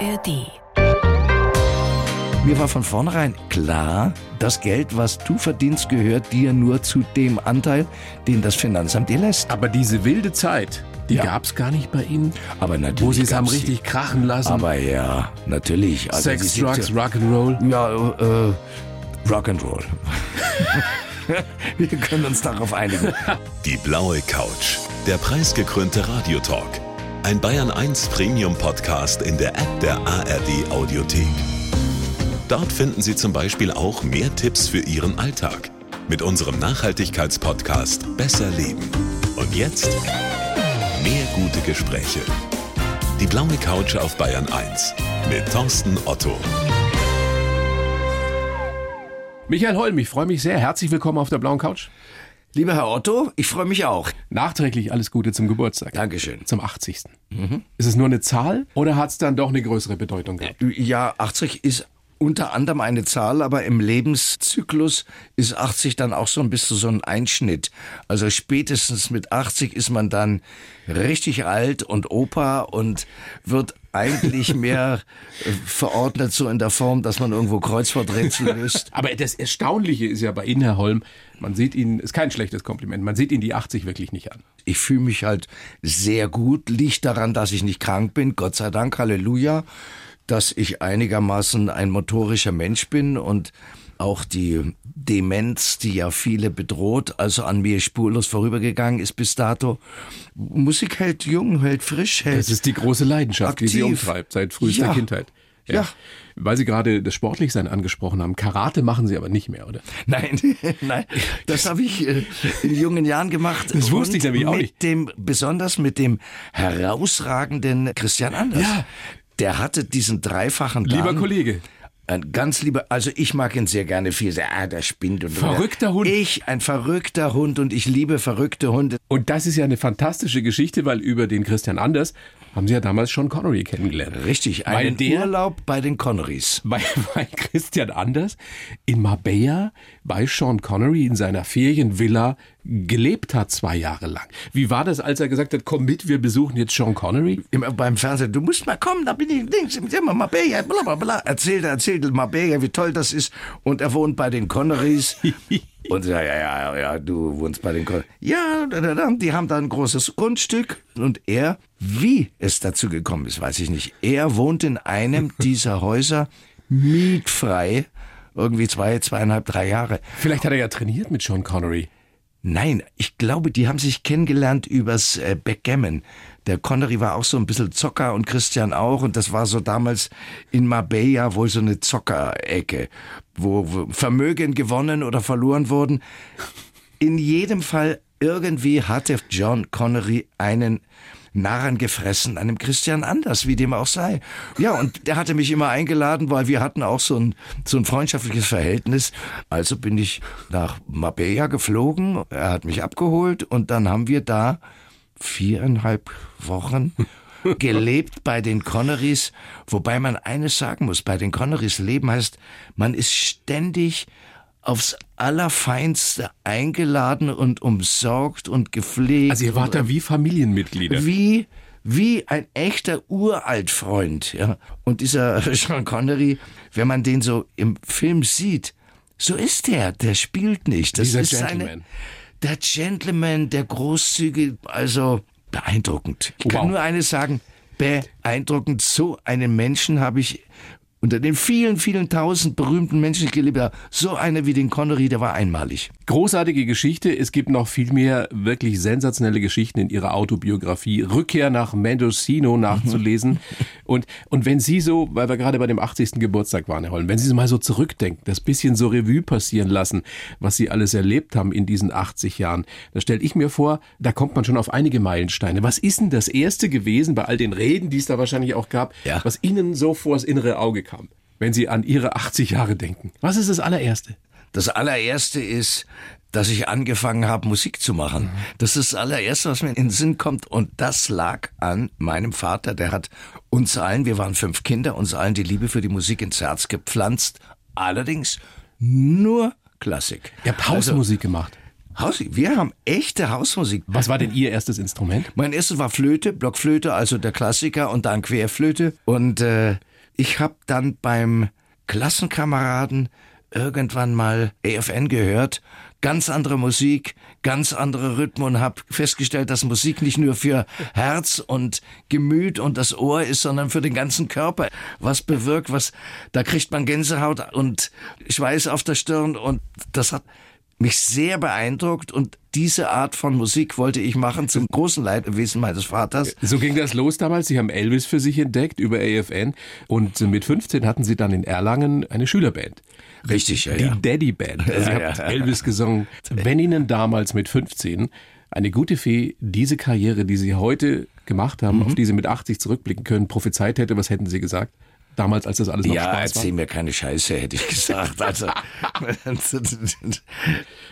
ARD. Mir war von vornherein klar, das Geld, was du verdienst, gehört dir nur zu dem Anteil, den das Finanzamt dir lässt. Aber diese wilde Zeit, die Ja. gab's gar nicht bei Ihnen? Aber natürlich. Wo Sie es haben richtig krachen lassen. Aber ja, natürlich. Also Sex, Drugs, Rock'n'Roll. Ja, äh, Rock'n'Roll. Wir können uns darauf einigen. Die blaue Couch. Der preisgekrönte Radiotalk. Ein Bayern 1 Premium Podcast in der App der ARD Audiothek. Dort finden Sie zum Beispiel auch mehr Tipps für Ihren Alltag. Mit unserem Nachhaltigkeitspodcast Besser Leben. Und jetzt mehr gute Gespräche. Die blaue Couch auf Bayern 1 mit Thorsten Otto. Michael Holm, ich freue mich sehr. Herzlich willkommen auf der blauen Couch. Lieber Herr Otto, ich freue mich auch. Nachträglich alles Gute zum Geburtstag. Dankeschön. Zum 80. Ist es nur eine Zahl oder hat es dann doch eine größere Bedeutung gehabt? Ja, 80 ist unter anderem eine Zahl, aber im Lebenszyklus ist 80 dann auch so ein bisschen so ein Einschnitt. Also spätestens mit 80 ist man dann richtig alt und Opa und wird eigentlich mehr äh, verordnet so in der Form, dass man irgendwo Kreuzworträtsel löst. Aber das Erstaunliche ist ja bei Ihnen, Herr Holm, man sieht Ihnen, ist kein schlechtes Kompliment, man sieht Ihnen die 80 wirklich nicht an. Ich fühle mich halt sehr gut, liegt daran, dass ich nicht krank bin, Gott sei Dank, Halleluja, dass ich einigermaßen ein motorischer Mensch bin und auch die Demenz, die ja viele bedroht, also an mir spurlos vorübergegangen ist bis dato. Musik hält jung, hält frisch, hält Das ist die große Leidenschaft, die Sie Aktiv. umtreibt seit frühester Ja. Kindheit. Ja. Weil Sie gerade das Sportlichsein angesprochen haben. Karate machen Sie aber nicht mehr, oder? Nein, nein, das habe ich äh, in jungen Jahren gemacht. Das wusste ich nämlich auch mit nicht. Dem, besonders mit dem herausragenden Christian Anders. Ja. Der hatte diesen dreifachen Lieber Dan. Kollege. Ein ganz lieber, also ich mag ihn sehr gerne viel. sehr, Ah, der spinnt und Verrückter Hund. Ich, ein verrückter Hund und ich liebe verrückte Hunde. Und das ist ja eine fantastische Geschichte, weil über den Christian Anders haben Sie ja damals schon Connery kennengelernt. Richtig, einen der- Urlaub bei den Connerys. Weil, weil Christian Anders in Marbella bei Sean Connery in seiner Ferienvilla gelebt hat zwei Jahre lang. Wie war das, als er gesagt hat, komm mit, wir besuchen jetzt Sean Connery? Immer beim Fernsehen, du musst mal kommen, da bin ich links, immer Marbella, bla bla bla. Erzählt, erzählt Marbella, wie toll das ist. Und er wohnt bei den Connerys. Und ja, ja, ja, ja, du wohnst bei den Connerys. Ja, die haben da ein großes Grundstück. Und er, wie es dazu gekommen ist, weiß ich nicht. Er wohnt in einem dieser Häuser mietfrei. Irgendwie zwei, zweieinhalb, drei Jahre. Vielleicht hat er ja trainiert mit Sean Connery. Nein, ich glaube, die haben sich kennengelernt übers äh, Backgammon. Der Connery war auch so ein bisschen Zocker und Christian auch. Und das war so damals in Marbella wohl so eine Zockerecke, wo, wo Vermögen gewonnen oder verloren wurden. In jedem Fall, irgendwie hatte John Connery einen Narren gefressen, einem Christian Anders, wie dem auch sei. Ja, und der hatte mich immer eingeladen, weil wir hatten auch so ein, so ein freundschaftliches Verhältnis. Also bin ich nach Marbella geflogen, er hat mich abgeholt und dann haben wir da viereinhalb Wochen gelebt bei den Connerys, wobei man eines sagen muss, bei den Connerys leben heißt, man ist ständig aufs Allerfeinste eingeladen und umsorgt und gepflegt. Also ihr wart da wie Familienmitglieder. wie wie ein echter Uraltfreund, ja. Und dieser Sean Connery, wenn man den so im Film sieht, so ist der, der spielt nicht. Das Dieser ist Gentleman. Eine, der Gentleman, der großzügige, also beeindruckend. Ich Wow. kann nur eines sagen, beeindruckend. So einen Menschen habe ich unter den vielen, vielen tausend berühmten Menschen, die ich gelebt habe, so einer wie den Connery, der war einmalig. Großartige Geschichte. Es gibt noch viel mehr wirklich sensationelle Geschichten in Ihrer Autobiografie. Rückkehr nach Mendocino nachzulesen. und, und wenn Sie so, weil wir gerade bei dem 80. Geburtstag waren, Herr Holm, wenn Sie mal so zurückdenken, das bisschen so Revue passieren lassen, was Sie alles erlebt haben in diesen 80 Jahren, da stelle ich mir vor, da kommt man schon auf einige Meilensteine. Was ist denn das Erste gewesen bei all den Reden, die es da wahrscheinlich auch gab, Ja. was Ihnen so vors innere Auge kam, wenn Sie an Ihre 80 Jahre denken? Was ist das allererste? Das allererste ist, dass ich angefangen habe, Musik zu machen. Das ist das allererste, was mir in den Sinn kommt. Und das lag an meinem Vater. Der hat uns allen, wir waren fünf Kinder, uns allen die Liebe für die Musik ins Herz gepflanzt. Allerdings nur Klassik. Ihr habt Hausmusik gemacht. Haus, wir haben echte Hausmusik. Was war denn Ihr erstes Instrument? Mein erstes war Flöte, Blockflöte, also der Klassiker und dann Querflöte. Und äh, ich habe dann beim Klassenkameraden irgendwann mal AFN gehört, ganz andere Musik, ganz andere Rhythmen und habe festgestellt, dass Musik nicht nur für Herz und Gemüt und das Ohr ist, sondern für den ganzen Körper. Was bewirkt, was da kriegt man Gänsehaut und Schweiß auf der Stirn und das hat mich sehr beeindruckt und diese Art von Musik wollte ich machen zum großen Leidwesen meines Vaters. So ging das los damals. Sie haben Elvis für sich entdeckt über AFN und mit 15 hatten Sie dann in Erlangen eine Schülerband. Richtig, ja. Die ja. Daddy Band. Also Sie Ja, haben ja. Elvis gesungen. Wenn Ihnen damals mit 15 eine gute Fee diese Karriere, die Sie heute gemacht haben, Mhm. auf die Sie mit 80 zurückblicken können, prophezeit hätte, was hätten Sie gesagt? Damals, als das alles noch Ja, Spaß war? erzähl mir keine Scheiße, hätte ich gesagt. Also,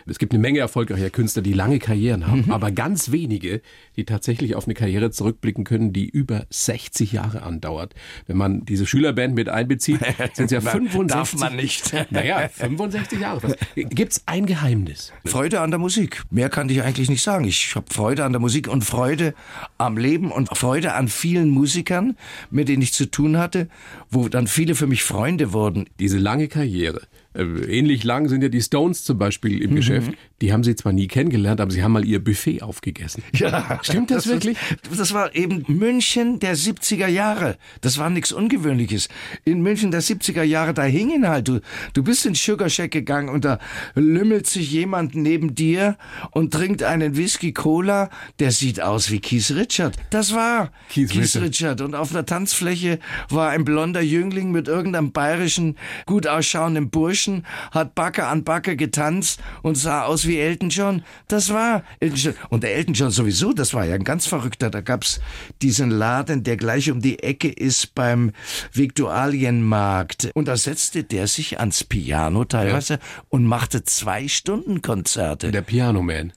Es gibt eine Menge erfolgreicher Künstler, die lange Karrieren haben, Mhm. aber ganz wenige, die tatsächlich auf eine Karriere zurückblicken können, die über 60 Jahre andauert. Wenn man diese Schülerband mit einbezieht, sind es ja Na, 65. darf man nicht. Naja, 65 Jahre. Gibt es ein Geheimnis? Freude an der Musik. Mehr kann ich eigentlich nicht sagen. Ich habe Freude an der Musik und Freude am Leben und Freude an vielen Musikern, mit denen ich zu tun hatte, wo dann viele für mich Freunde wurden. Diese lange Karriere. Äh, Ähnlich lang sind ja die Stones zum Beispiel Mhm. im Geschäft. Die haben sie zwar nie kennengelernt, aber sie haben mal ihr Buffet aufgegessen. Ja, Stimmt das wirklich? Ist, das war eben München der 70er Jahre. Das war nichts Ungewöhnliches. In München der 70er Jahre, da hingen halt. Du, du bist in Sugar Shack gegangen und da lümmelt sich jemand neben dir und trinkt einen Whisky Cola, der sieht aus wie Keith Richard. Das war Keith Richard. Richard. Und auf der Tanzfläche war ein blonder Jüngling mit irgendeinem bayerischen, gut ausschauenden Burschen, hat Backe an Backe getanzt und sah aus wie Elton John. Das war Elton John. Und der Elton John sowieso, das war ja ein ganz verrückter. Da gab's diesen Laden, der gleich um die Ecke ist beim Viktualienmarkt. Und da setzte der sich ans Piano teilweise und machte zwei Stunden Konzerte. Der Piano Man.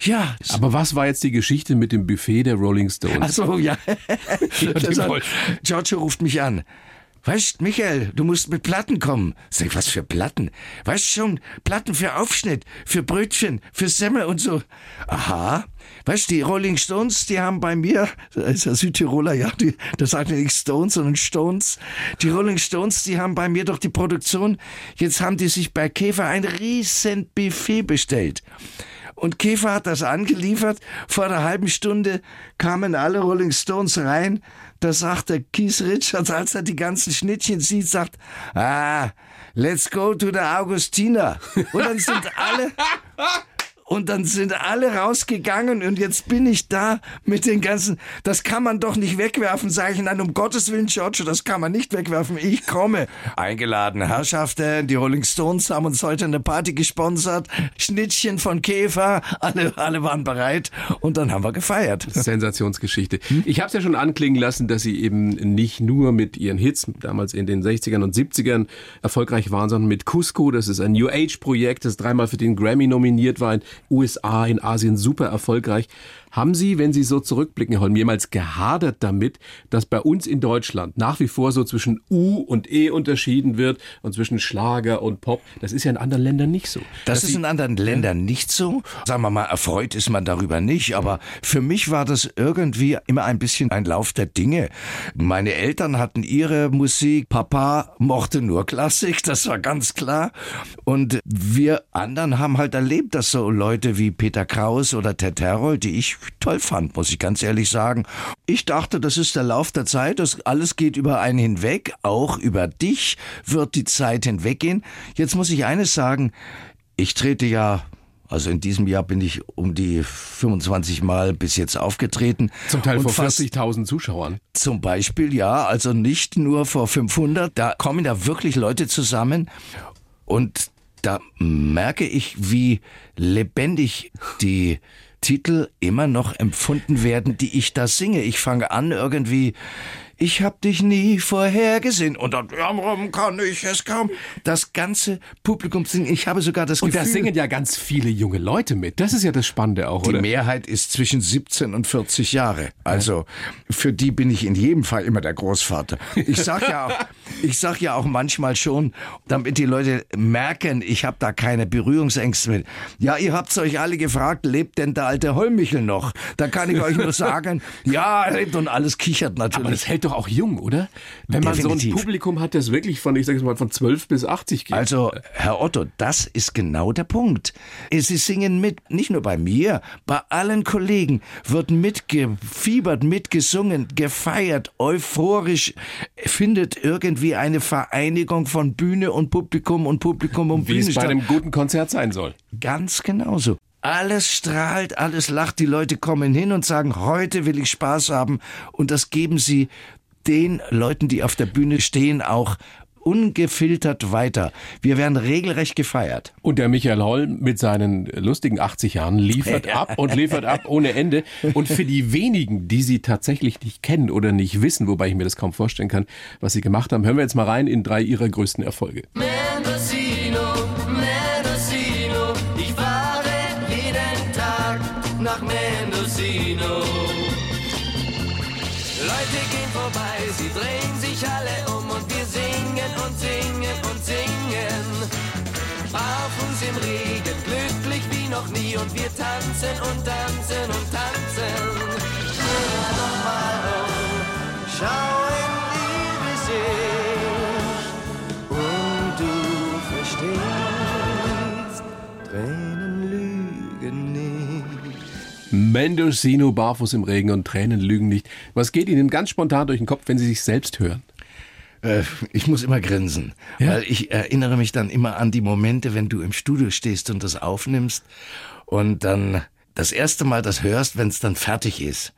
Ja, Aber was war jetzt die Geschichte mit dem Buffet der Rolling Stones? Ach so, ja. Giorgio ruft mich an. Weißt, Michael, du musst mit Platten kommen. Sag ich, was für Platten? Weißt schon, Platten für Aufschnitt, für Brötchen, für Semmel und so. Aha. Weißt, die Rolling Stones, die haben bei mir, das ist ja Südtiroler, ja, die, das sagt ja nicht Stones, sondern Stones. Die Rolling Stones, die haben bei mir doch die Produktion. Jetzt haben die sich bei Käfer ein riesen Buffet bestellt. Und Käfer hat das angeliefert. Vor einer halben Stunde kamen alle Rolling Stones rein. Da sagt der Keith Richards, als er die ganzen Schnittchen sieht, sagt, ah, let's go to the Augustina. Und dann sind alle, und dann sind alle rausgegangen und jetzt bin ich da mit den ganzen, das kann man doch nicht wegwerfen, sage ich, nein, um Gottes Willen, Giorgio, das kann man nicht wegwerfen, ich komme. Eingeladen, Herrschaften, die Rolling Stones haben uns heute eine Party gesponsert, Schnittchen von Käfer, alle, alle waren bereit und dann haben wir gefeiert. Sensationsgeschichte. Ich habe es ja schon anklingen lassen, dass Sie eben nicht nur mit Ihren Hits damals in den 60ern und 70ern erfolgreich waren, sondern mit Cusco. Das ist ein New Age Projekt, das dreimal für den Grammy nominiert war, USA, in Asien super erfolgreich. Haben Sie, wenn Sie so zurückblicken, Holm, jemals gehadert damit, dass bei uns in Deutschland nach wie vor so zwischen U und E unterschieden wird und zwischen Schlager und Pop? Das ist ja in anderen Ländern nicht so. Das Dass ist Sie- in anderen Ländern nicht so. Sagen wir mal, erfreut ist man darüber nicht. Aber für mich war das irgendwie immer ein bisschen ein Lauf der Dinge. Meine Eltern hatten ihre Musik. Papa mochte nur Klassik. Das war ganz klar. Und wir anderen haben halt erlebt, dass so Leute wie Peter Kraus oder Ted Herold, die ich toll fand, muss ich ganz ehrlich sagen. Ich dachte, das ist der Lauf der Zeit. Das alles geht über einen hinweg. Auch über dich wird die Zeit hinweggehen. Jetzt muss ich eines sagen. Ich trete ja, also in diesem Jahr bin ich um die 25 Mal bis jetzt aufgetreten. Zum Teil vor fast 40.000 Zuschauern. Zum Beispiel, ja, also nicht nur vor 500, da kommen da wirklich Leute zusammen und da merke ich, wie lebendig die Titel immer noch empfunden werden, die ich da singe. Ich fange an irgendwie, ich hab dich nie vorhergesehen und dann, ja, warum kann ich es kaum? Das ganze Publikum singen. Ich habe sogar das Und Gefühl, da singen ja ganz viele junge Leute mit. Das ist ja das Spannende auch, die oder? Mehrheit ist zwischen 17 und 40 Jahre. Also für die bin ich in jedem Fall immer der Großvater. Ich sag ja auch, ich sag ja auch manchmal schon, damit die Leute merken, ich habe da keine Berührungsängste mit. Ja, ihr habt's euch alle gefragt, lebt denn der alte Holmichel noch? Da kann ich euch nur sagen, ja, er lebt und alles kichert Aber natürlich. das hält doch doch auch jung, oder? Wenn man Definitiv. so ein Publikum hat, das wirklich von, ich sage mal, von 12 bis 80 geht. Also, Herr Otto, das ist genau der Punkt. Sie singen mit, nicht nur bei mir, bei allen Kollegen wird mitgefiebert, mitgesungen, gefeiert, euphorisch, findet irgendwie eine Vereinigung von Bühne und Publikum und Publikum und wie Bühne es bei statt. einem guten Konzert sein soll. Ganz genauso. Alles strahlt, alles lacht, die Leute kommen hin und sagen, heute will ich Spaß haben und das geben sie den Leuten, die auf der Bühne stehen, auch ungefiltert weiter. Wir werden regelrecht gefeiert. Und der Michael Holm mit seinen lustigen 80 Jahren liefert ab und liefert ab ohne Ende. Und für die wenigen, die sie tatsächlich nicht kennen oder nicht wissen, wobei ich mir das kaum vorstellen kann, was sie gemacht haben, hören wir jetzt mal rein in drei ihrer größten Erfolge. Mendocino, und wir tanzen und tanzen und tanzen. Hör doch mal um, schau in ihr Gesicht und du verstehst, Tränen lügen nicht. Mendocino, barfuß im Regen und Tränen lügen nicht. Was geht Ihnen ganz spontan durch den Kopf, wenn Sie sich selbst hören? Äh, ich muss immer grinsen, Ja? weil ich erinnere mich dann immer an die Momente, wenn du im Studio stehst und das aufnimmst und dann das erste Mal das hörst, wenn es dann fertig ist.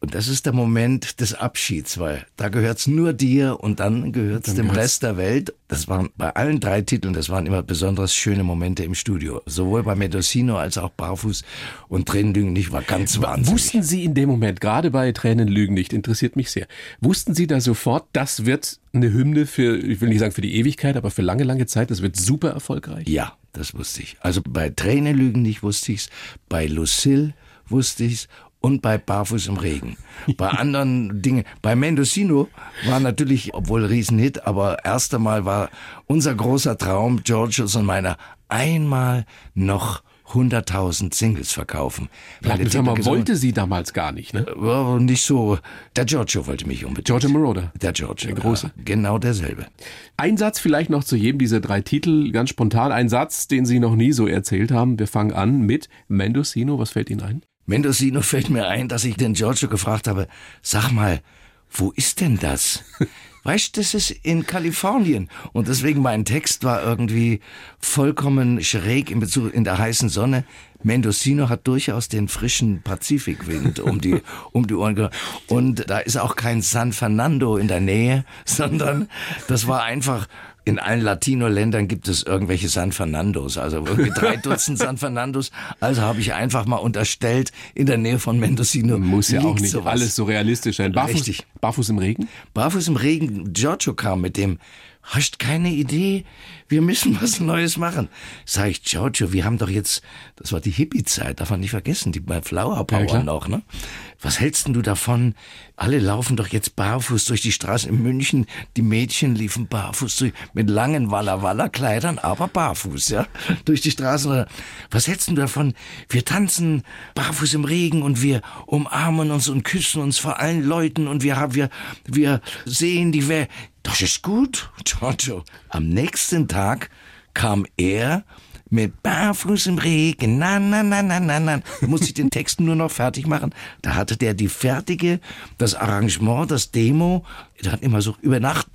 Und das ist der Moment des Abschieds, weil da gehört's nur dir und dann gehört's dem gehört's- Rest der Welt. Das waren bei allen drei Titeln, das waren immer besonders schöne Momente im Studio. Sowohl bei Mendocino als auch Barfuß und Tränenlügen nicht war ganz wahnsinnig. Wussten Sie in dem Moment, gerade bei Tränen lügen nicht, interessiert mich sehr, wussten Sie da sofort, das wird eine Hymne für, ich will nicht sagen für die Ewigkeit, aber für lange, lange Zeit, das wird super erfolgreich? Ja, das wusste ich. Also bei Tränenlügen nicht wusste ich's, bei Lucille wusste ich's und bei Barfuß im Regen. Bei anderen Dingen, bei Mendocino war natürlich, obwohl Riesenhit, aber erst einmal war unser großer Traum, Georges und meiner, einmal noch 100.000 Singles verkaufen. Weil Sag mal, wollte sie damals gar nicht, ne? war nicht so. Der Giorgio wollte mich unbedingt. Giorgio Moroder. Der Giorgio. Der Große. Ja, genau derselbe. Ein Satz vielleicht noch zu jedem dieser drei Titel, ganz spontan. Ein Satz, den Sie noch nie so erzählt haben. Wir fangen an mit Mendocino. Was fällt Ihnen ein? Mendocino fällt mir ein, dass ich den Giorgio gefragt habe, sag mal, wo ist denn das? Weißt, das ist in Kalifornien. Und deswegen mein Text war irgendwie vollkommen schräg in Bezug in der heißen Sonne. Mendocino hat durchaus den frischen Pazifikwind um die, um die Ohren. Und da ist auch kein San Fernando in der Nähe, sondern das war einfach, in allen Latino-Ländern gibt es irgendwelche San Fernandos, also irgendwie drei Dutzend San Fernandos. Also habe ich einfach mal unterstellt, in der Nähe von Mendocino Muss ja auch nicht sowas. alles so realistisch sein. Barfuß, Richtig. Barfuß im Regen? Barfuß im Regen, Giorgio kam mit dem, hast keine Idee? Wir müssen was Neues machen. Sag ich, Giorgio, wir haben doch jetzt, das war die Hippie-Zeit, darf man nicht vergessen, die bei Flower Power Ja, noch, ne? Was hältst denn du davon? Alle laufen doch jetzt barfuß durch die Straßen in München. Die Mädchen liefen barfuß durch, mit langen Walla-Walla-Kleidern, aber barfuß, ja? Durch die Straßen. Was hältst du davon? Wir tanzen barfuß im Regen und wir umarmen uns und küssen uns vor allen Leuten und wir haben, wir, wir sehen die Welt. Das ist gut, Giorgio. Am nächsten Tag kam er mit Barfuß im Regen, na, na, na, na, na, na. Da musste ich den Text nur noch fertig machen. Da hatte der die fertige, das Arrangement, das Demo, der hat immer so über Nacht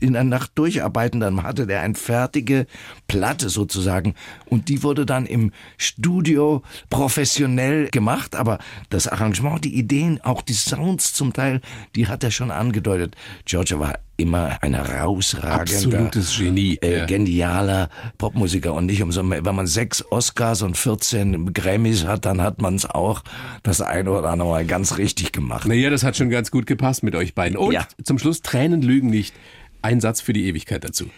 in der Nacht durcharbeiten, dann hatte der eine fertige Platte sozusagen und die wurde dann im Studio professionell gemacht, aber das Arrangement, die Ideen, auch die Sounds zum Teil, die hat er schon angedeutet. Georgia war immer ein herausragender, Absolutes Genie. äh, Ja. genialer Popmusiker und nicht umsonst, wenn man sechs Oscars und 14 Grammys hat, dann hat man es auch das eine oder andere Mal ganz richtig gemacht. Naja, das hat schon ganz gut gepasst mit euch beiden. Und Ja. zum Schluss, Tränen lügen nicht. Ein Satz für die Ewigkeit dazu.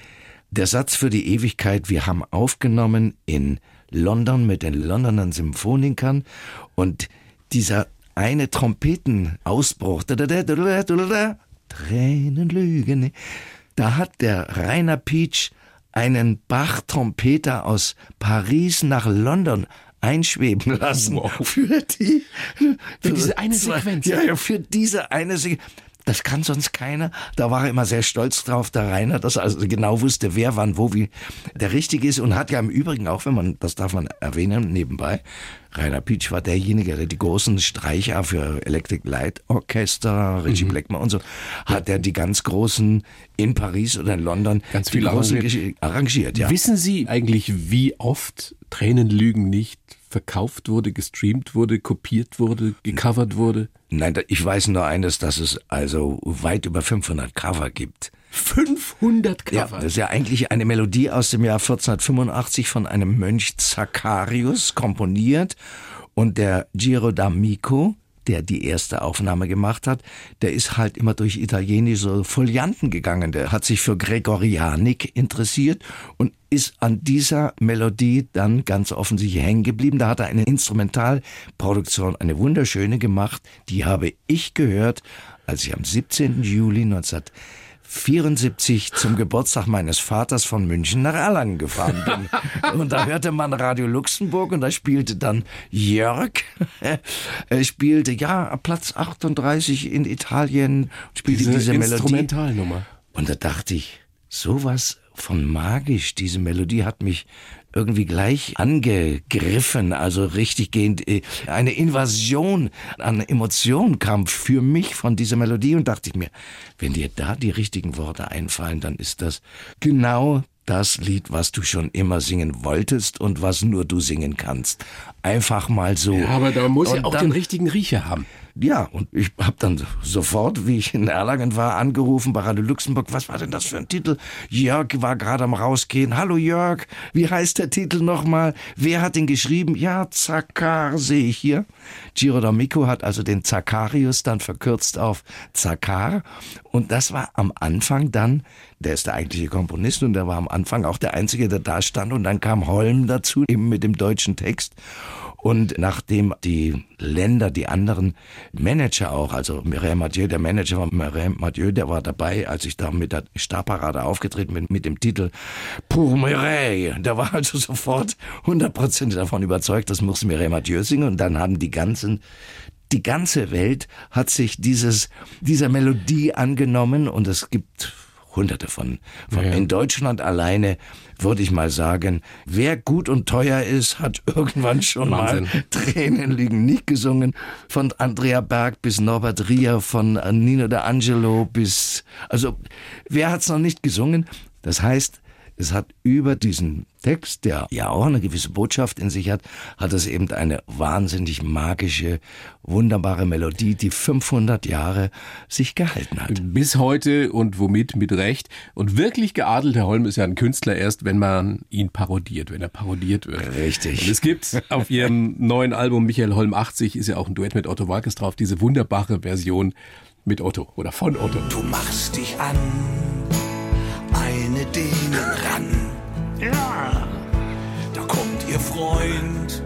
Der Satz für die Ewigkeit, wir haben aufgenommen in London mit den Londoner Symphonikern und dieser eine Trompetenausbruch, Tränen lügen, da hat der Rainer Peach einen Bach-Trompeter aus Paris nach London einschweben lassen. Wow. Für die, Für diese eine Sequenz. Ja, ja, für diese eine Sequenz. Das kann sonst keiner. Da war er immer sehr stolz drauf, der Rainer, dass er also genau wusste, wer wann wo wie der Richtige ist und hat ja im Übrigen auch, wenn man, das darf man erwähnen, nebenbei, Rainer Pietsch war derjenige, der die großen Streicher für Electric Light Orchester, Richie Mhm. Blackmore und so, hat er die ganz großen in Paris oder in London Ganz viel arrangiert. Arrangiert ja. Wissen Sie eigentlich, wie oft Tränen lügen nicht verkauft wurde, gestreamt wurde, kopiert wurde, gecovert wurde? Nein, ich weiß nur eines, dass es also weit über 500 Cover gibt. 500 Ja, Cover. das ist ja eigentlich eine Melodie aus dem Jahr 1485 von einem Mönch Zacharius komponiert und der Giro d'Amico, der die erste Aufnahme gemacht hat, der ist halt immer durch italienische Folianten gegangen. Der hat sich für Gregorianik interessiert und ist an dieser Melodie dann ganz offensichtlich hängen geblieben. Da hat er eine Instrumentalproduktion, eine wunderschöne gemacht. Die habe ich gehört, als ich am 17. Juli 1974 zum Geburtstag meines Vaters von München nach Erlangen gefahren bin. Und da hörte man Radio Luxemburg und da spielte dann Jörg, er spielte ja Platz 38 in Italien, spielte diese, Diese Melodie. Instrumentalnummer. Und da dachte ich, sowas von magisch, diese Melodie hat mich irgendwie gleich angegriffen, also richtig gehend, äh, eine Invasion an Emotionen kam für mich von dieser Melodie und dachte ich mir, wenn dir da die richtigen Worte einfallen, dann ist das genau das Lied, was du schon immer singen wolltest und was nur du singen kannst. Einfach mal so. Ja, aber da muss ja Und auch dann- den richtigen Riecher haben. Ja, und ich habe dann sofort, wie ich in Erlangen war, angerufen bei Radio Luxemburg. Was war denn das für ein Titel? Jörg war gerade am rausgehen. Hallo Jörg, wie heißt der Titel nochmal? Wer hat den geschrieben? Ja, Zakar sehe ich hier. Giro D'Amico hat also den Zakarius dann verkürzt auf Zakar. Und das war am Anfang dann, der ist der eigentliche Komponist und der war am Anfang auch der Einzige, der da stand. Und dann kam Holm dazu, eben mit dem deutschen Text. Und nachdem die Länder, die anderen Manager auch, also Mireille Mathieu, der Manager von Mireille Mathieu, der war dabei, als ich da mit der Starparade aufgetreten bin, mit dem Titel Pour Mireille. Der war also sofort 100% davon überzeugt, das muss Mireille Mathieu singen. Und dann haben die ganzen die ganze Welt hat sich dieses, dieser Melodie angenommen und es gibt hunderte von, von Ja, in Deutschland alleine würde ich mal sagen, wer gut und teuer ist, hat irgendwann schon Wahnsinn. mal Tränen liegen nicht gesungen. Von Andrea Berg bis Norbert Rier, von Nino D'Angelo bis, also wer hat's noch nicht gesungen? Das heißt, es hat über diesen Text, der ja auch eine gewisse Botschaft in sich hat, hat es eben eine wahnsinnig magische, wunderbare Melodie, die 500 Jahre sich gehalten hat. Bis heute und womit mit Recht. Und wirklich geadelt, Herr Holm ist ja ein Künstler erst, wenn man ihn parodiert, wenn er parodiert wird. Richtig. Und es gibt auf Ihrem neuen Album Michael Holm 80 ist ja auch ein Duett mit Otto Walkes drauf, diese wunderbare Version mit Otto oder von Otto. Du machst dich an eine Dänen ran. Ja. Da kommt ihr Freund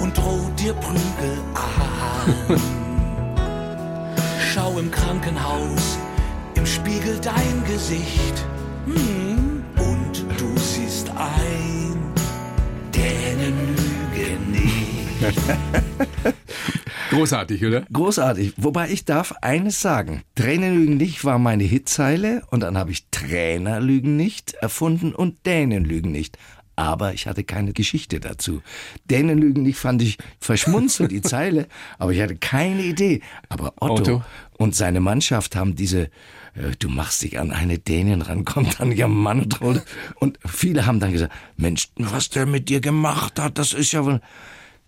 und droht dir Prügel an. Schau im Krankenhaus im Spiegel dein Gesicht. Hm, und du siehst ein, Dänen lügen nicht. Großartig, oder? Großartig. Wobei ich darf eines sagen. Tränen lügen nicht war meine Hitzeile und dann habe ich Trainer lügen nicht erfunden und Dänen lügen nicht. Aber ich hatte keine Geschichte dazu. Dänen lügen nicht fand ich verschmunzelt, die Zeile, aber ich hatte keine Idee. Aber Otto, Otto. und seine Mannschaft haben diese, äh, du machst dich an eine Dänin ran, kommt dann ihr Mann und. Und viele haben dann gesagt, Mensch, was der mit dir gemacht hat, das ist ja wohl,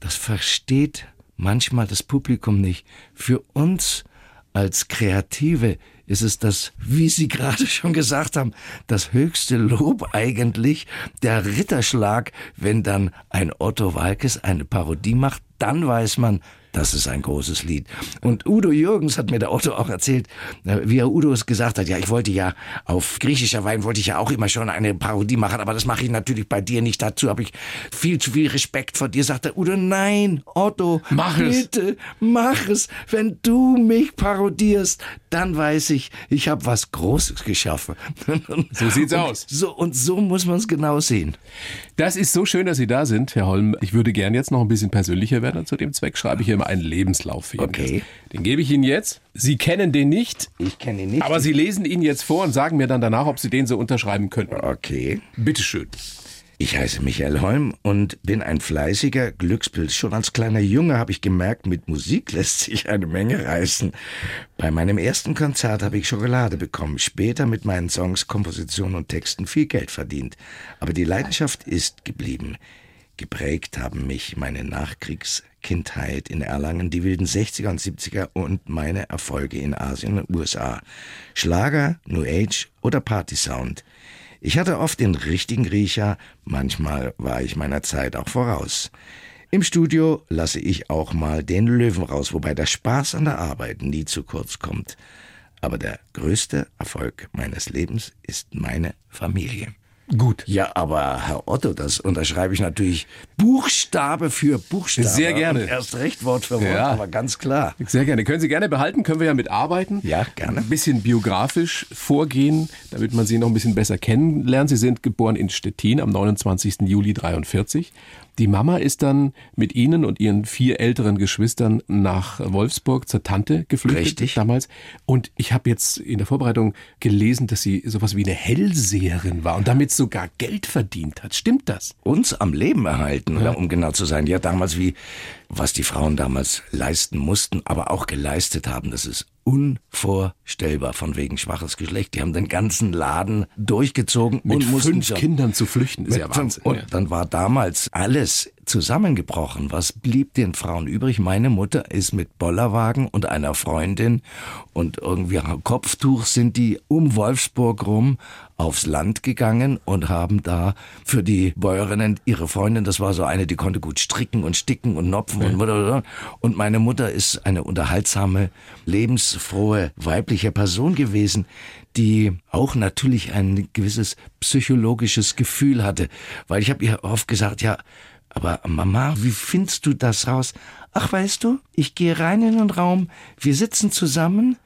das versteht manchmal das Publikum nicht. Für uns als Kreative ist es das, wie Sie gerade schon gesagt haben, das höchste Lob eigentlich, der Ritterschlag, wenn dann ein Otto Walkes eine Parodie macht, dann weiß man, das ist ein großes Lied. Und Udo Jürgens hat mir der Otto auch erzählt, äh, wie er Udo es gesagt hat, ja, ich wollte ja auf griechischer Wein wollte ich ja auch immer schon eine Parodie machen, aber das mache ich natürlich bei dir nicht. Dazu habe ich viel zu viel Respekt vor dir. Sagt der Udo, nein, Otto, Mach es. bitte, mach es. Wenn du mich parodierst, dann weiß ich, ich habe was Großes geschaffen. So sieht's und aus. So, und so muss man es genau sehen. Das ist so schön, dass Sie da sind, Herr Holm. Ich würde gern jetzt noch ein bisschen persönlicher werden. Zu dem Zweck schreibe ich hier im mal einen Lebenslauf für Ihren Okay. Gast. Den gebe ich Ihnen jetzt. Sie kennen den nicht, Ich kenne ihn nicht. aber Sie lesen ihn jetzt vor und sagen mir dann danach, ob Sie den so unterschreiben könnten. okay. Bitteschön. Ich heiße Michael Holm und bin ein fleißiger Glückspilz. Schon als kleiner Junge habe ich gemerkt, mit Musik lässt sich eine Menge reißen. Bei meinem ersten Konzert habe ich Schokolade bekommen, später mit meinen Songs, Kompositionen und Texten viel Geld verdient. Aber die Leidenschaft ist geblieben. Geprägt haben mich meine Nachkriegskindheit in Erlangen, die wilden 60er und 70er und meine Erfolge in Asien und USA. Schlager, New Age oder Partysound. Ich hatte oft den richtigen Riecher, manchmal war ich meiner Zeit auch voraus. Im Studio lasse ich auch mal den Löwen raus, wobei der Spaß an der Arbeit nie zu kurz kommt. Aber der größte Erfolg meines Lebens ist meine Familie. Gut. Ja, aber Herr Otto, das unterschreibe ich natürlich Buchstabe für Buchstabe. Sehr gerne. Und erst recht Wort für Wort, Ja. aber ganz klar. Sehr gerne. Können Sie gerne behalten, können wir ja mitarbeiten. Ja, gerne. Ein bisschen biografisch vorgehen, damit man Sie noch ein bisschen besser kennenlernt. Sie sind geboren in Stettin am 29. Juli 43. Die Mama ist dann mit Ihnen und Ihren vier älteren Geschwistern nach Wolfsburg zur Tante geflüchtet Richtig. damals. Und ich habe jetzt in der Vorbereitung gelesen, dass sie sowas wie eine Hellseherin war und damit sogar Geld verdient hat. Stimmt das? uns am Leben erhalten, oder um genau zu sein. Ja, damals wie, was die Frauen damals leisten mussten, aber auch geleistet haben, das ist unvorstellbar von wegen schwaches Geschlecht. Die haben den ganzen Laden durchgezogen Mit und mussten fünf schon- Kindern zu flüchten, ist ja fünf- Wahnsinn. Und ja. dann war damals alles zusammengebrochen. Was blieb den Frauen übrig? Meine Mutter ist mit Bollerwagen und einer Freundin und irgendwie Kopftuch sind die um Wolfsburg rum aufs Land gegangen und haben da für die Bäuerinnen ihre Freundin, das war so eine, die konnte gut stricken und sticken und nopfen und und meine Mutter ist eine unterhaltsame, lebensfrohe weibliche Person gewesen, die auch natürlich ein gewisses psychologisches Gefühl hatte, weil ich habe ihr oft gesagt, ja, aber Mama, wie findest du das raus? Ach, weißt du, ich gehe rein in den Raum, wir sitzen zusammen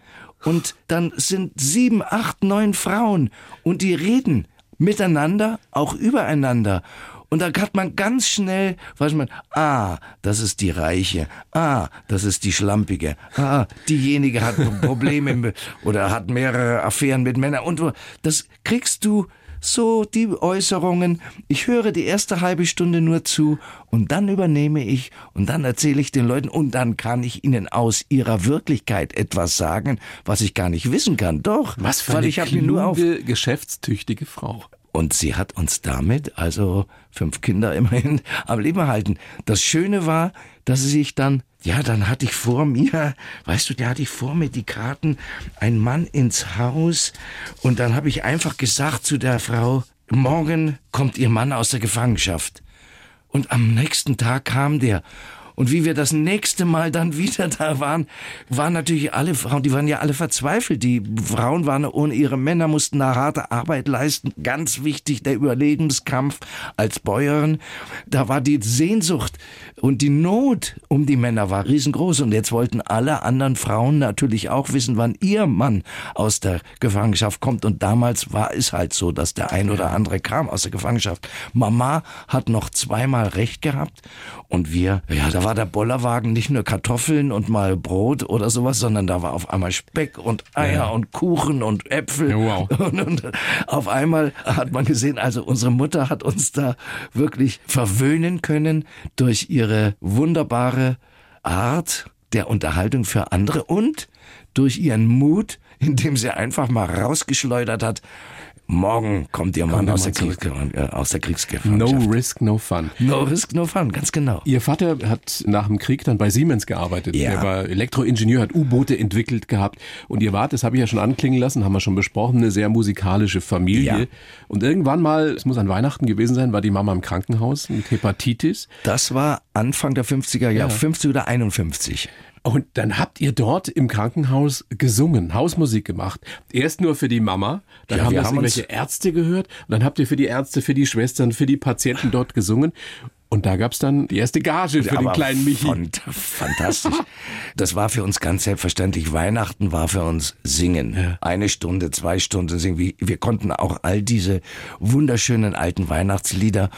und dann sind sieben, acht, neun Frauen und die reden miteinander, auch übereinander. Und da hat man ganz schnell, weiß man, ah, das ist die Reiche, ah, das ist die Schlampige, ah, diejenige hat Probleme oder hat mehrere Affären mit Männern und das kriegst du so die Äußerungen. Ich höre die erste halbe Stunde nur zu und dann übernehme ich und dann erzähle ich den Leuten und dann kann ich ihnen aus ihrer Wirklichkeit etwas sagen, was ich gar nicht wissen kann. Doch, Was für weil eine ich mir nur auf kluge, geschäftstüchtige Frau. und sie hat uns damit, also fünf Kinder immerhin, am Leben erhalten. Das Schöne war, dass sie sich dann, ja, dann hatte ich vor mir, weißt du, da hatte ich vor mir die Karten, ein Mann ins Haus und dann habe ich einfach gesagt zu der Frau, morgen kommt ihr Mann aus der Gefangenschaft. Und am nächsten Tag kam der. Und wie wir das nächste Mal dann wieder da waren, waren natürlich alle Frauen, die waren ja alle verzweifelt. Die Frauen waren ohne ihre Männer, mussten eine harte Arbeit leisten. Ganz wichtig, der Überlebenskampf als Bäuerin. Da war die Sehnsucht und die Not um die Männer war riesengroß. Und jetzt wollten alle anderen Frauen natürlich auch wissen, wann ihr Mann aus der Gefangenschaft kommt. Und damals war es halt so, dass der ein oder andere kam aus der Gefangenschaft. Mama hat noch zweimal recht gehabt. Und wir, ja, da war der Bollerwagen nicht nur Kartoffeln und mal Brot oder sowas, sondern da war auf einmal Speck und Eier und Kuchen und Äpfel. Ja, wow. Und, und auf einmal hat man gesehen, also unsere Mutter hat uns da wirklich verwöhnen können durch ihre wunderbare Art der Unterhaltung für andere und durch ihren Mut, indem sie einfach mal rausgeschleudert hat, morgen kommt ihr Mann der aus der, äh, aus der No Kriegsgefangenschaft. risk, no fun. no risk, no fun, ganz genau. Ihr Vater hat nach dem Krieg dann bei Siemens gearbeitet. Ja. Er war Elektroingenieur, hat U-Boote entwickelt gehabt. Und ihr wart, das habe ich ja schon anklingen lassen, haben wir schon besprochen, eine sehr musikalische Familie. Ja. Und irgendwann mal, es muss an Weihnachten gewesen sein, war die Mama im Krankenhaus mit Hepatitis. Das war Anfang der 50er Jahre, 50 oder 51. Und dann habt ihr dort im Krankenhaus gesungen, Hausmusik gemacht. Erst nur für die Mama, dann Ja, haben wir das haben irgendwelche Ärzte gehört dann habt ihr für die Ärzte, für die Schwestern, für die Patienten dort gesungen. Und da gab's dann die erste Gage für Aber den kleinen Michi. fant- Fantastisch. Das war für uns ganz selbstverständlich. Weihnachten war für uns Singen. Eine Stunde, zwei Stunden singen. Wir, konnten auch all diese wunderschönen alten Weihnachtslieder.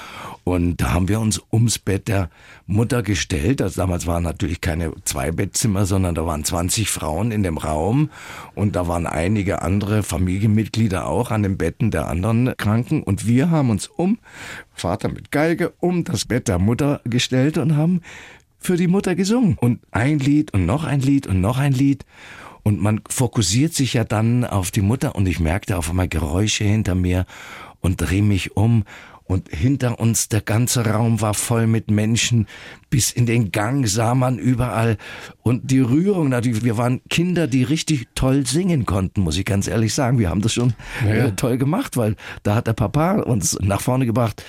Und da haben wir uns ums Bett der Mutter gestellt. Also damals waren natürlich keine Zwei-Bettzimmer, sondern da waren 20 Frauen in dem Raum. Und da waren einige andere Familienmitglieder auch an den Betten der anderen Kranken. Und wir haben uns um, Vater mit Geige, um das Bett der Mutter gestellt und haben für die Mutter gesungen. Und ein Lied und noch ein Lied und noch ein Lied. Und man fokussiert sich ja dann auf die Mutter und ich merkte auf einmal Geräusche hinter mir und drehe mich um. Und hinter uns der ganze Raum war voll mit Menschen. Bis in den Gang sah man überall. Und die Rührung natürlich. Wir waren Kinder, die richtig toll singen konnten, muss ich ganz ehrlich sagen. Wir haben das schon Ja. äh, toll gemacht, weil da hat der Papa uns nach vorne gebracht.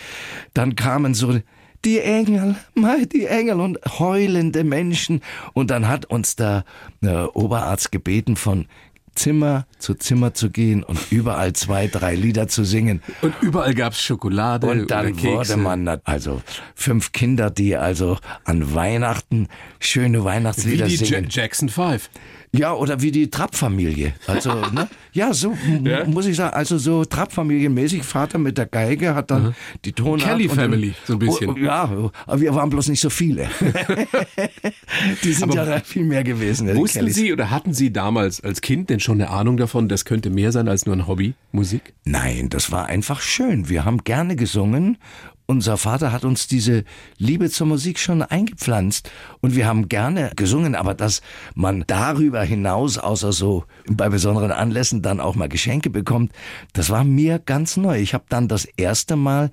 Dann kamen so die Engel, mei, die Engel und heulende Menschen. Und dann hat uns der äh, Oberarzt gebeten, von Zimmer zu Zimmer zu gehen und überall zwei, drei Lieder zu singen. Und überall gab's Schokolade Und dann wurde man, also fünf Kinder, die also an Weihnachten schöne wie Weihnachtslieder die ja singen. Jackson 5. Ja, oder wie die Trapp-Familie. Also, ne? Ja, so Ja. muss ich sagen, also so Trapp-Familienmäßig. Vater mit der Geige hat dann die Tonart. Kelly und- Family, so ein bisschen. Oh, ja, aber wir waren bloß nicht so viele. die sind Aber ja viel mehr gewesen. Wussten Kellys. Sie oder hatten Sie damals als Kind denn schon eine Ahnung davon, das könnte mehr sein als nur ein Hobby, Musik? Nein, das war einfach schön. Wir haben gerne gesungen. Unser Vater hat uns diese Liebe zur Musik schon eingepflanzt und wir haben gerne gesungen, aber dass man darüber hinaus, außer so bei besonderen Anlässen, dann auch mal Geschenke bekommt, das war mir ganz neu. Ich habe dann das erste Mal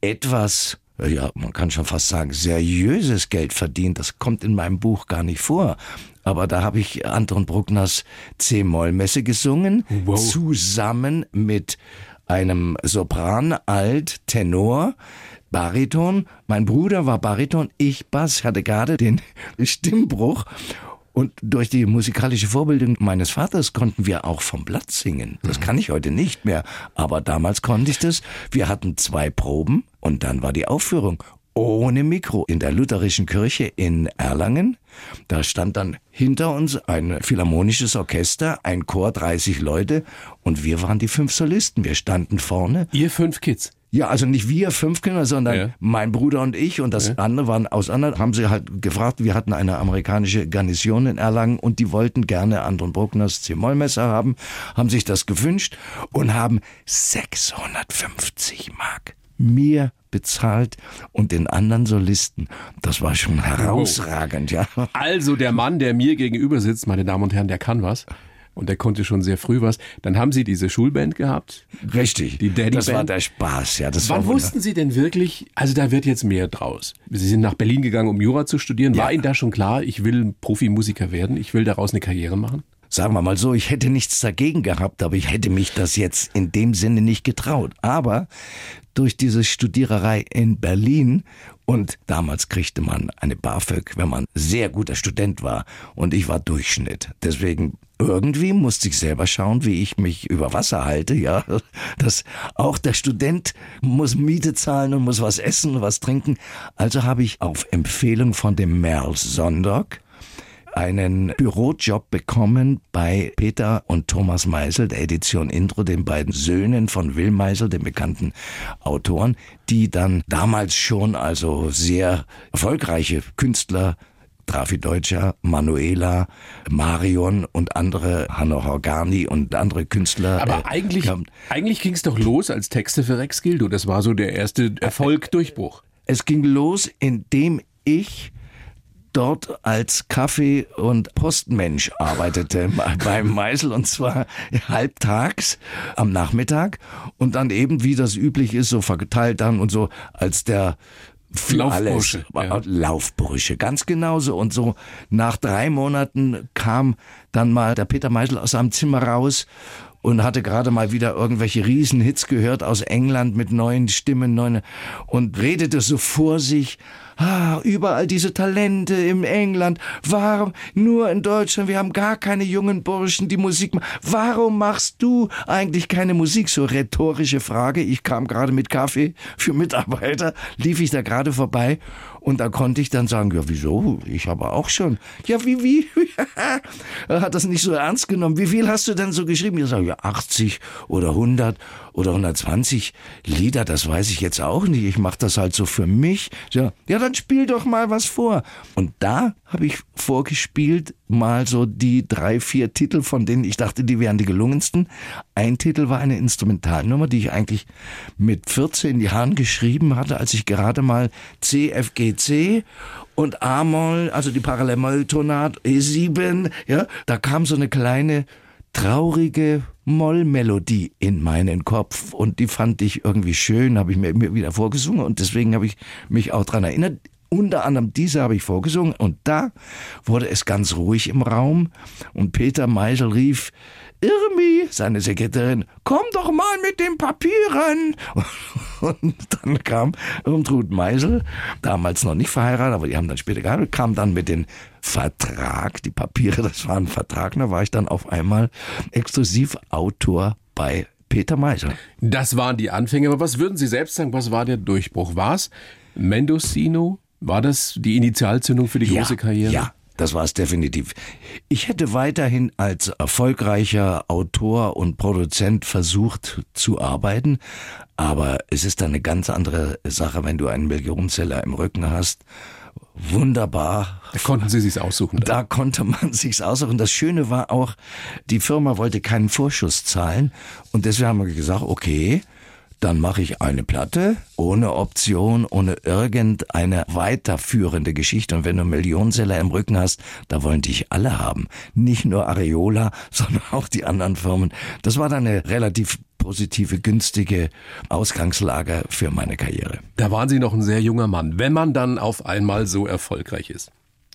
etwas, ja, man kann schon fast sagen, seriöses Geld verdient. Das kommt in meinem Buch gar nicht vor. Aber da habe ich Anton Bruckners C-Moll-Messe gesungen, Wow. zusammen mit einem Sopran, Alt, Tenor, Bariton. Mein Bruder war Bariton, ich Bass, hatte gerade den Stimmbruch. Und durch die musikalische Vorbildung meines Vaters konnten wir auch vom Blatt singen. Das kann ich heute nicht mehr. Aber damals konnte ich das. Wir hatten zwei Proben und dann war die Aufführung ohne Mikro in der lutherischen Kirche in Erlangen. Da stand dann hinter uns ein philharmonisches Orchester, ein Chor, 30 Leute und wir waren die fünf Solisten. Wir standen vorne. Ihr fünf Kids. Ja, also nicht wir fünf Kinder, sondern Ja. mein Bruder und ich und das andere waren aus anderen, haben sie halt gefragt, wir hatten eine amerikanische Garnison in Erlangen und die wollten gerne Anton Bruckners C-Moll-Messer haben, haben sich das gewünscht und haben 650 Mark mir bezahlt und den anderen Solisten. Das war schon herausragend, ja. Also der Mann, der mir gegenüber sitzt, meine Damen und Herren, der kann was. Und der konnte schon sehr früh was. Dann haben Sie diese Schulband gehabt. Richtig. Die Daddy das war Band? der Spaß, ja. Das Wann war wussten Sie denn wirklich, also da wird jetzt mehr draus? Sie sind nach Berlin gegangen, um Jura zu studieren. War Ja. Ihnen da schon klar, ich will Profimusiker werden, ich will daraus eine Karriere machen? Sagen wir mal so, ich hätte nichts dagegen gehabt, aber ich hätte mich das jetzt in dem Sinne nicht getraut. Aber durch diese Studiererei in Berlin und damals kriegte man eine BAföG, wenn man sehr guter Student war und ich war Durchschnitt. Deswegen irgendwie musste ich selber schauen, wie ich mich über Wasser halte, ja. Das, auch der Student muss Miete zahlen und muss was essen, was trinken. Also habe ich auf Empfehlung von dem Merl Sonntag einen Bürojob bekommen bei Peter und Thomas Meisel, der Edition Intro, den beiden Söhnen von Will Meisel, den bekannten Autoren, die dann damals schon also sehr erfolgreiche Künstler Trafi Deutscher, Manuela, Marion und andere, Hanno Horgani und andere Künstler. Aber äh, eigentlich, kamen. eigentlich ging es doch los als Texte für Rex Gildo. Das war so der erste Erfolg, Durchbruch. Es ging los, indem ich dort als Kaffee- und Postmensch arbeitete beim Meißel und zwar halbtags am Nachmittag und dann eben, wie das üblich ist, so verteilt dann und so als der alles. ja. Laufbursche, ganz genauso. Und so nach drei Monaten kam dann mal der Peter Meisel aus seinem Zimmer raus und hatte gerade mal wieder irgendwelche Riesenhits gehört aus England mit neuen Stimmen neuen, und redete so vor sich, ah, überall diese Talente im England, warum nur in Deutschland, wir haben gar keine jungen Burschen, die Musik machen, warum machst du eigentlich keine Musik? So rhetorische Frage, ich kam gerade mit Kaffee für Mitarbeiter, lief ich da gerade vorbei und da konnte ich dann sagen, ja, wieso? Ich habe auch schon. Ja, wie, wie? er hat das nicht so ernst genommen. Wie viel hast du denn so geschrieben? Ich sage, ja, 80 oder 100 oder 120 Lieder, das weiß ich jetzt auch nicht. Ich mache das halt so für mich. Ja, ja, dann spiel doch mal was vor. Und da habe ich vorgespielt mal so die drei, vier Titel, von denen ich dachte, die wären die gelungensten. Ein Titel war eine Instrumentalnummer, die ich eigentlich mit 14 Jahren geschrieben hatte, als ich gerade mal CFGC und A-Moll, also die Parallelmolltonat E7, ja, da kam so eine kleine traurige Mollmelodie in meinen Kopf und die fand ich irgendwie schön, habe ich mir immer wieder vorgesungen und deswegen habe ich mich auch dran erinnert. Unter anderem diese habe ich vorgesungen und da wurde es ganz ruhig im Raum und Peter Meisel rief, Irmi, seine Sekretärin, komm doch mal mit den Papieren. Und dann kam Irmtrud Meisel, damals noch nicht verheiratet, aber die haben dann später geheiratet, kam dann mit dem Vertrag, die Papiere, das war ein Vertrag, da war ich dann auf einmal Exklusivautor bei Peter Meisel. Das waren die Anfänge, aber was würden Sie selbst sagen, was war der Durchbruch? War es Mendocino? War das die Initialzündung für die ja, große Karriere? Ja, das war es definitiv. Ich hätte weiterhin als erfolgreicher Autor und Produzent versucht zu arbeiten, aber es ist eine ganz andere Sache, wenn du einen Millionenseller im Rücken hast. Wunderbar. Da konnten Sie sich's aussuchen. Dann. Da konnte man sich's aussuchen. Das Schöne war auch, die Firma wollte keinen Vorschuss zahlen und deswegen haben wir gesagt, okay, dann mache ich eine Platte ohne Option, ohne irgendeine weiterführende Geschichte. Und wenn du Millionenseller im Rücken hast, da wollen dich alle haben. Nicht nur Areola, sondern auch die anderen Firmen. Das war dann eine relativ positive, günstige Ausgangslage für meine Karriere. Da waren Sie noch ein sehr junger Mann. Wenn man dann auf einmal so erfolgreich ist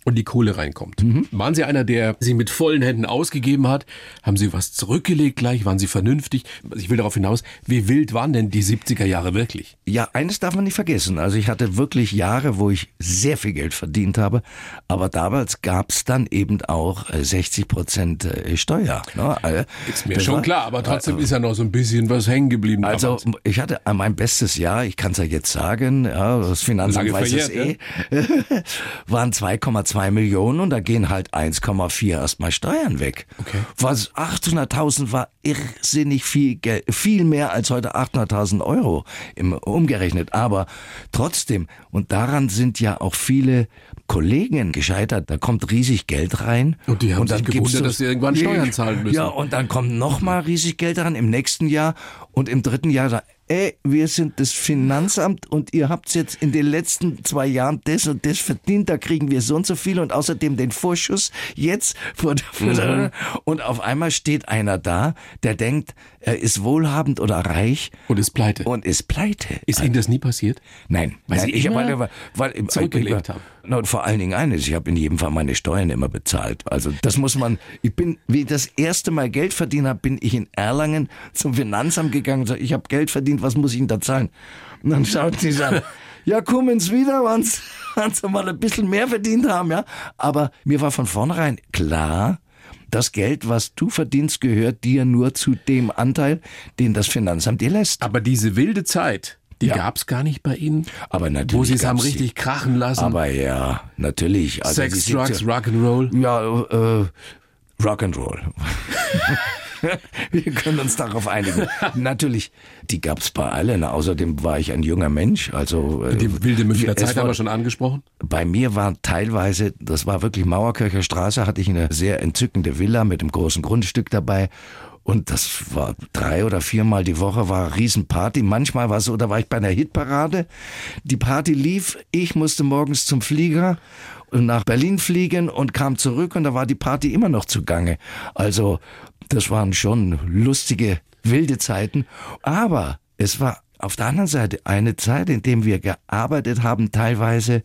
und die Kohle reinkommt. Mhm. Waren Sie einer, der sie mit vollen Händen ausgegeben hat? Haben Sie was zurückgelegt gleich? Waren Sie vernünftig? Ich will darauf hinaus, wie wild waren denn die 70er Jahre wirklich? Ja, eines darf man nicht vergessen. Also ich hatte wirklich Jahre, wo ich sehr viel Geld verdient habe, aber damals gab es dann eben auch 60 äh, Prozent äh, Steuer. Ne? Äh, ist mir das schon war, klar, aber trotzdem ist ja noch so ein bisschen was hängen geblieben. Also damals. ich hatte mein bestes Jahr, ich kann es ja jetzt sagen, ja, das Finanzamt weiß es eh, ja? waren 2,2 2 Millionen und da gehen halt 1,4 erstmal Steuern weg. Okay. Was 800.000 war irrsinnig viel Geld, viel mehr als heute 800.000 Euro im, umgerechnet. Aber trotzdem, und daran sind ja auch viele Kollegen gescheitert, da kommt riesig Geld rein. Und die haben und dann sich gewundert, dass sie irgendwann Steuern zahlen müssen. Ja, und dann kommt noch mal riesig Geld rein im nächsten Jahr und im dritten Jahr ey, wir sind das Finanzamt und ihr habt jetzt in den letzten zwei Jahren das und das verdient, da kriegen wir so und so viel und außerdem den Vorschuss jetzt für, für, mhm. und auf einmal steht einer da, der denkt, er ist wohlhabend oder reich und ist pleite. Und ist pleite. Ist Ihnen das nie passiert? Nein, weil nein, Sie ich, immer weil, weil, zurückgelegt haben. Und vor allen Dingen eines, ich habe in jedem Fall meine Steuern immer bezahlt. Also das muss man, ich bin, wie ich das erste Mal Geld verdient habe, bin ich in Erlangen zum Finanzamt gegangen und gesagt, ich habe Geld verdient, was muss ich denn da zahlen? Und dann schaut sie an, ja, kommen's wieder, wann's, wann's mal ein bisschen mehr verdient haben, ja. Aber mir war von vornherein klar, das Geld, was du verdienst, gehört dir nur zu dem Anteil, den das Finanzamt dir lässt. Aber diese wilde Zeit, die ja. gab's gar nicht bei Ihnen? Aber natürlich. Wo Sie es haben richtig krachen lassen? Aber ja, natürlich. Also Sex, Drugs, Rock'n'Roll? Ja, äh, Rock'n'Roll. Wir können uns darauf einigen. Natürlich, die gab's bei allen. Außerdem war ich ein junger Mensch. Also äh, die wilde Münchner Zeit war, haben wir schon angesprochen. Bei mir war teilweise, das war wirklich Mauerkircher Straße, hatte ich eine sehr entzückende Villa mit einem großen Grundstück dabei. Und das war drei oder viermal die Woche war Riesenparty. Manchmal war es so, da war ich bei einer Hitparade. Die Party lief, ich musste morgens zum Flieger nach Berlin fliegen und kam zurück und da war die Party immer noch zugange. Also das waren schon lustige, wilde Zeiten. Aber es war auf der anderen Seite eine Zeit, in der wir gearbeitet haben, teilweise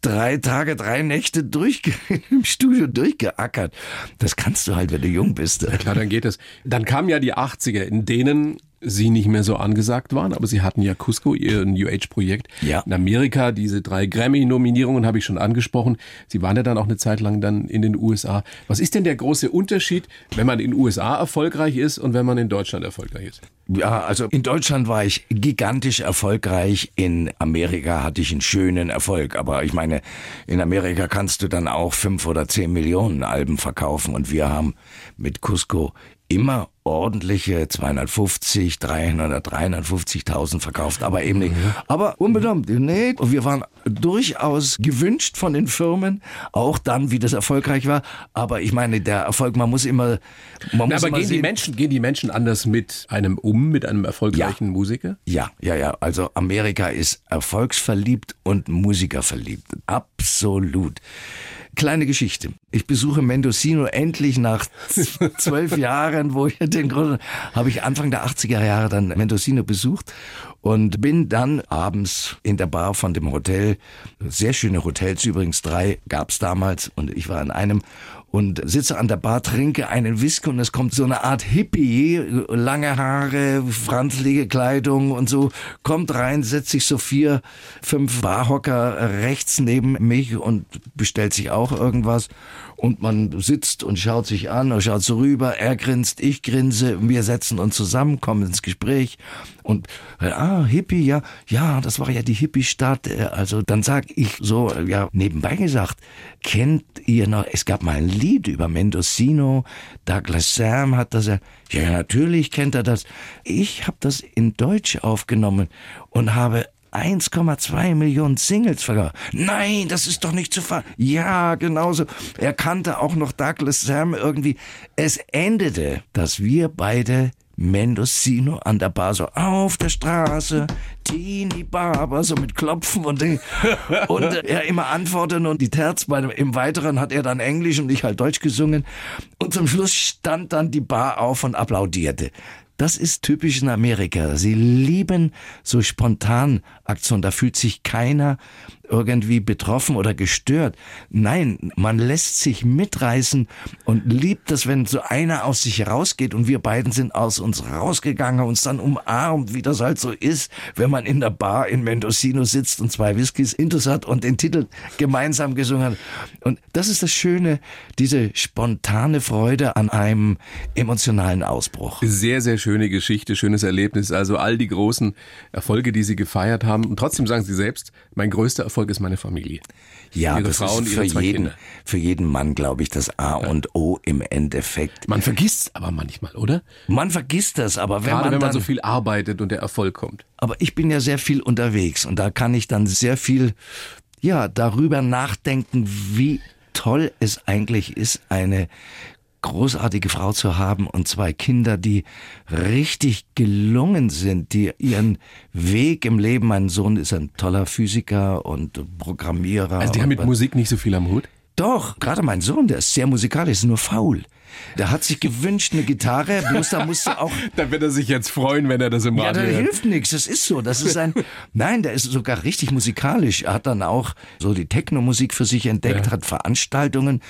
drei Tage, drei Nächte durch im Studio durchgeackert. Das kannst du halt, wenn du jung bist. Ja, klar, dann geht es. Dann kamen ja die 80er, in denen sie nicht mehr so angesagt waren, aber sie hatten ja Cusco, ihr New Age Projekt. Ja. In Amerika, diese drei Grammy-Nominierungen habe ich schon angesprochen. Sie waren ja dann auch eine Zeit lang dann in den USA. Was ist denn der große Unterschied, wenn man in den USA erfolgreich ist und wenn man in Deutschland erfolgreich ist? Ja, also in Deutschland war ich gigantisch erfolgreich. In Amerika hatte ich einen schönen Erfolg. Aber ich meine, in Amerika kannst du dann auch fünf oder zehn Millionen Alben verkaufen. Und wir haben mit Cusco immer ordentliche 250, 300, 350.000 verkauft, aber eben nicht. Aber unbedingt, nee, wir waren durchaus gewünscht von den Firmen, auch dann, wie das erfolgreich war. Aber ich meine, der Erfolg, man muss immer, man Na, muss aber gehen die Menschen, gehen die Menschen anders mit einem um, mit einem erfolgreichen Musiker? Ja, ja, ja. Also Amerika ist erfolgsverliebt und musikerverliebt. Absolut. Kleine Geschichte. Ich besuche Mendocino endlich nach zwölf Jahren, wo ich den Grund, habe ich Anfang der 80er Jahre dann Mendocino besucht und bin dann abends in der Bar von dem Hotel, sehr schöne Hotels übrigens, drei gab's damals und ich war in einem und sitze an der Bar, trinke einen Whisky und es kommt so eine Art Hippie, lange Haare, franzlige Kleidung und so, kommt rein, setzt sich so vier, fünf Barhocker rechts neben mich und bestellt sich auch irgendwas und man sitzt und schaut sich an und schaut so rüber, er grinst, ich grinse, wir setzen uns zusammen, kommen ins Gespräch. Und ah, Hippie, ja, ja, das war ja die Hippie-Stadt, äh, also dann sag ich so, äh, ja, nebenbei gesagt, kennt ihr noch, es gab mal ein Lied über Mendocino, Douglas Sam hat das ja, ja, natürlich kennt er das. Ich habe das in Deutsch aufgenommen und habe 1,2 Millionen Singles verkauft. Nein, das ist doch nicht zu ver... Ja, genauso. Er kannte auch noch Douglas Sam irgendwie. Es endete, dass wir beide Mendocino an der Bar so auf der Straße, Teenie Barber, so mit Klopfen und Ding. Und er immer antworten und die Terz bei im Weiteren hat er dann Englisch und ich halt Deutsch gesungen. Und zum Schluss stand dann die Bar auf und applaudierte. Das ist typisch in Amerika. Sie lieben so spontan Aktionen. Da fühlt sich keiner irgendwie betroffen oder gestört. Nein, man lässt sich mitreißen und liebt es, wenn so einer aus sich rausgeht und wir beiden sind aus uns rausgegangen, uns dann umarmt, wie das halt so ist, wenn man in der Bar in Mendocino sitzt und zwei Whiskys intus hat und den Titel gemeinsam gesungen hat. Und das ist das Schöne, diese spontane Freude an einem emotionalen Ausbruch. Sehr, sehr schöne Geschichte, schönes Erlebnis. Also all die großen Erfolge, die Sie gefeiert haben. Und trotzdem sagen Sie selbst, mein größter Erfolg ist meine Familie. Ja, Ihre das Frau ist für jeden, Kinder. für jeden Mann, glaube ich, das A und O im Endeffekt. Man vergisst aber manchmal, oder? Man vergisst das, aber wenn Gerade man wenn man dann, so viel arbeitet und der Erfolg kommt. aber ich bin ja sehr viel unterwegs und da kann ich dann sehr viel, ja, darüber nachdenken, wie toll es eigentlich ist, eine großartige Frau zu haben und zwei Kinder, die richtig gelungen sind, die ihren Weg im Leben, mein Sohn ist ein toller Physiker und Programmierer. Also die haben mit Musik nicht so viel am Hut. Doch, gerade mein Sohn, der ist sehr musikalisch, ist nur faul. Der hat sich gewünscht eine Gitarre, bloß da musste auch Da wird er sich jetzt freuen, wenn er das im ja, Radio da hört. hilft nichts. Das ist so. Das ist ein. Nein, der ist sogar richtig musikalisch. Er hat dann auch so die Techno-Musik für sich entdeckt, Ja. hat Veranstaltungen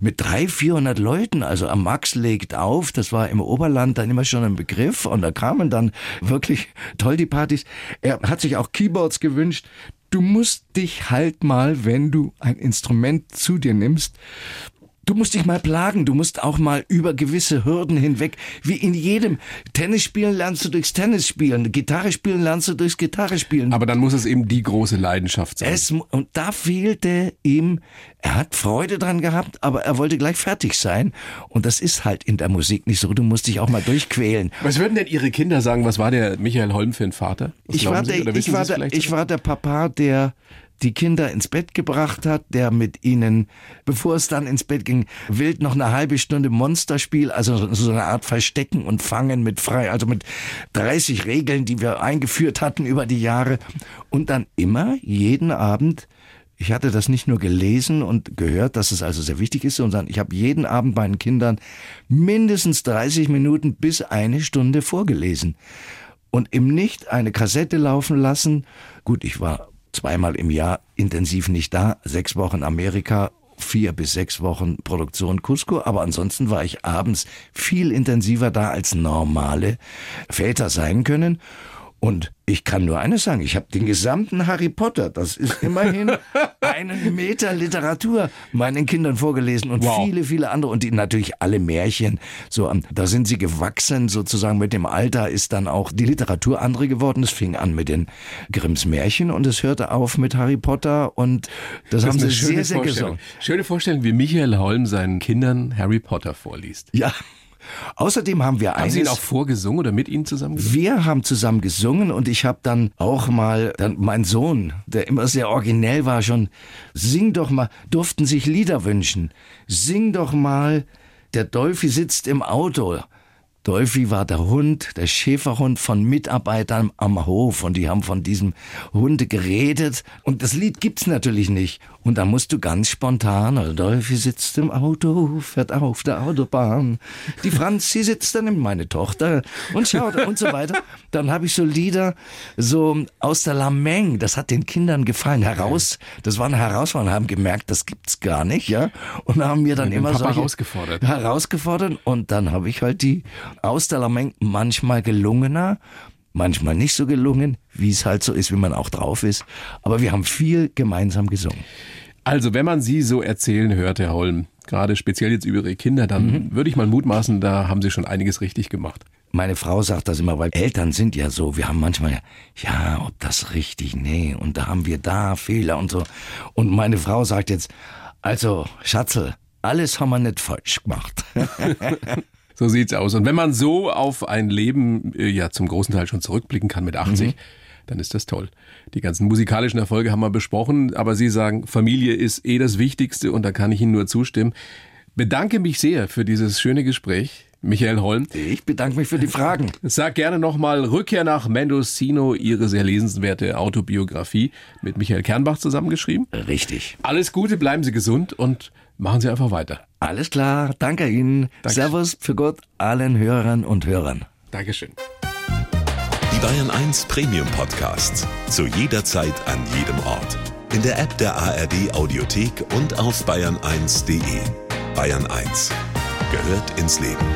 mit drei, vierhundert Leuten. Also am Max legt auf. Das war im Oberland dann immer schon ein Begriff. Und da kamen dann wirklich toll die Partys. Er hat sich auch Keyboards gewünscht. Du musst dich halt mal, wenn du ein Instrument zu dir nimmst, Du musst dich mal plagen, du musst auch mal über gewisse Hürden hinweg, wie in jedem. Tennis spielen lernst du durchs Tennis spielen, Gitarre spielen lernst du durchs Gitarre spielen. Aber dann muss es eben die große Leidenschaft sein. es, und da fehlte ihm, er hat Freude dran gehabt, aber er wollte gleich fertig sein. Und das ist halt in der Musik nicht so, du musst dich auch mal durchquälen. Was würden denn Ihre Kinder sagen? Was war der Michael Holm für ein Vater? Was Ich war, der, ich, war der, ich war der Papa, der die Kinder ins Bett gebracht hat, der mit ihnen, bevor es dann ins Bett ging, wild noch eine halbe Stunde Monsterspiel, also so eine Art Verstecken und Fangen mit frei, also mit 30 Regeln, die wir eingeführt hatten über die Jahre. Und dann immer, jeden Abend, ich hatte das nicht nur gelesen und gehört, dass es also sehr wichtig ist, sondern ich habe jeden Abend meinen Kindern mindestens 30 Minuten bis eine Stunde vorgelesen. und im Nicht eine Kassette laufen lassen. Gut, ich war zweimal im Jahr intensiv nicht da, sechs Wochen Amerika, vier bis sechs Wochen Produktion Cusco, aber ansonsten war ich abends viel intensiver da als normale Väter sein können. Und ich kann nur eines sagen, ich habe den gesamten Harry Potter, das ist immerhin einen Meter Literatur, meinen Kindern vorgelesen und wow. viele, viele andere und die natürlich alle Märchen. So, ähm, da sind sie gewachsen, sozusagen mit dem Alter ist dann auch die Literatur andere geworden. Es fing an mit den Grimms Märchen und es hörte auf mit Harry Potter und das, das haben sie sehr, sehr gesungen. Schöne Vorstellung, wie Michael Holm seinen Kindern Harry Potter vorliest. Ja. Außerdem haben wir haben eines. Sie ihn auch vorgesungen oder mit Ihnen zusammen gesungen? Wir haben zusammen gesungen und ich habe dann auch mal, dann mein Sohn, der immer sehr originell war, schon, sing doch mal, durften sich Lieder wünschen. Sing doch mal, der Dolphy sitzt im Auto. Dolphy war der Hund, der Schäferhund von Mitarbeitern am Hof und die haben von diesem Hund geredet und das Lied gibt's natürlich nicht. Und da musst du ganz spontan, also Dolphy sitzt im Auto, fährt auf der Autobahn. Die Franzi sitzt dann, meine Tochter, und schaut und so weiter. Dann habe ich so Lieder so aus der Lameng, das hat den Kindern gefallen, heraus, das war eine Herausforderung, haben gemerkt, das gibt's gar nicht, ja. Und haben mir dann immer Papa solche herausgefordert. herausgefordert und dann habe ich halt die aus der Lameng manchmal gelungener, manchmal nicht so gelungen, wie es halt so ist, wie man auch drauf ist. Aber wir haben viel gemeinsam gesungen. Also, wenn man Sie so erzählen hört, Herr Holm, gerade speziell jetzt über Ihre Kinder, dann mhm. würde ich mal mutmaßen, da haben Sie schon einiges richtig gemacht. Meine Frau sagt das immer, weil Eltern sind ja so, wir haben manchmal, ja, ob das richtig, nee, und da haben wir da Fehler und so. Und meine Frau sagt jetzt, also, Schatzel, alles haben wir nicht falsch gemacht. So sieht's aus. Und wenn man so auf ein Leben äh, ja zum großen Teil schon zurückblicken kann mit 80, mhm. dann ist das toll. Die ganzen musikalischen Erfolge haben wir besprochen, aber Sie sagen, Familie ist eh das Wichtigste und da kann ich Ihnen nur zustimmen. Bedanke mich sehr für dieses schöne Gespräch. Michael Holm. Ich bedanke mich für die Fragen. Sag gerne nochmal Rückkehr nach Mendocino, Ihre sehr lesenswerte Autobiografie mit Michael Kernbach zusammengeschrieben. Richtig. Alles Gute, bleiben Sie gesund und machen Sie einfach weiter. Alles klar, danke Ihnen. Danke. Servus für Gott allen Hörern und Hörern. Dankeschön. Die Bayern 1 Premium Podcasts. Zu jeder Zeit, an jedem Ort. In der App der ARD Audiothek und auf bayern1.de. Bayern 1 gehört ins Leben.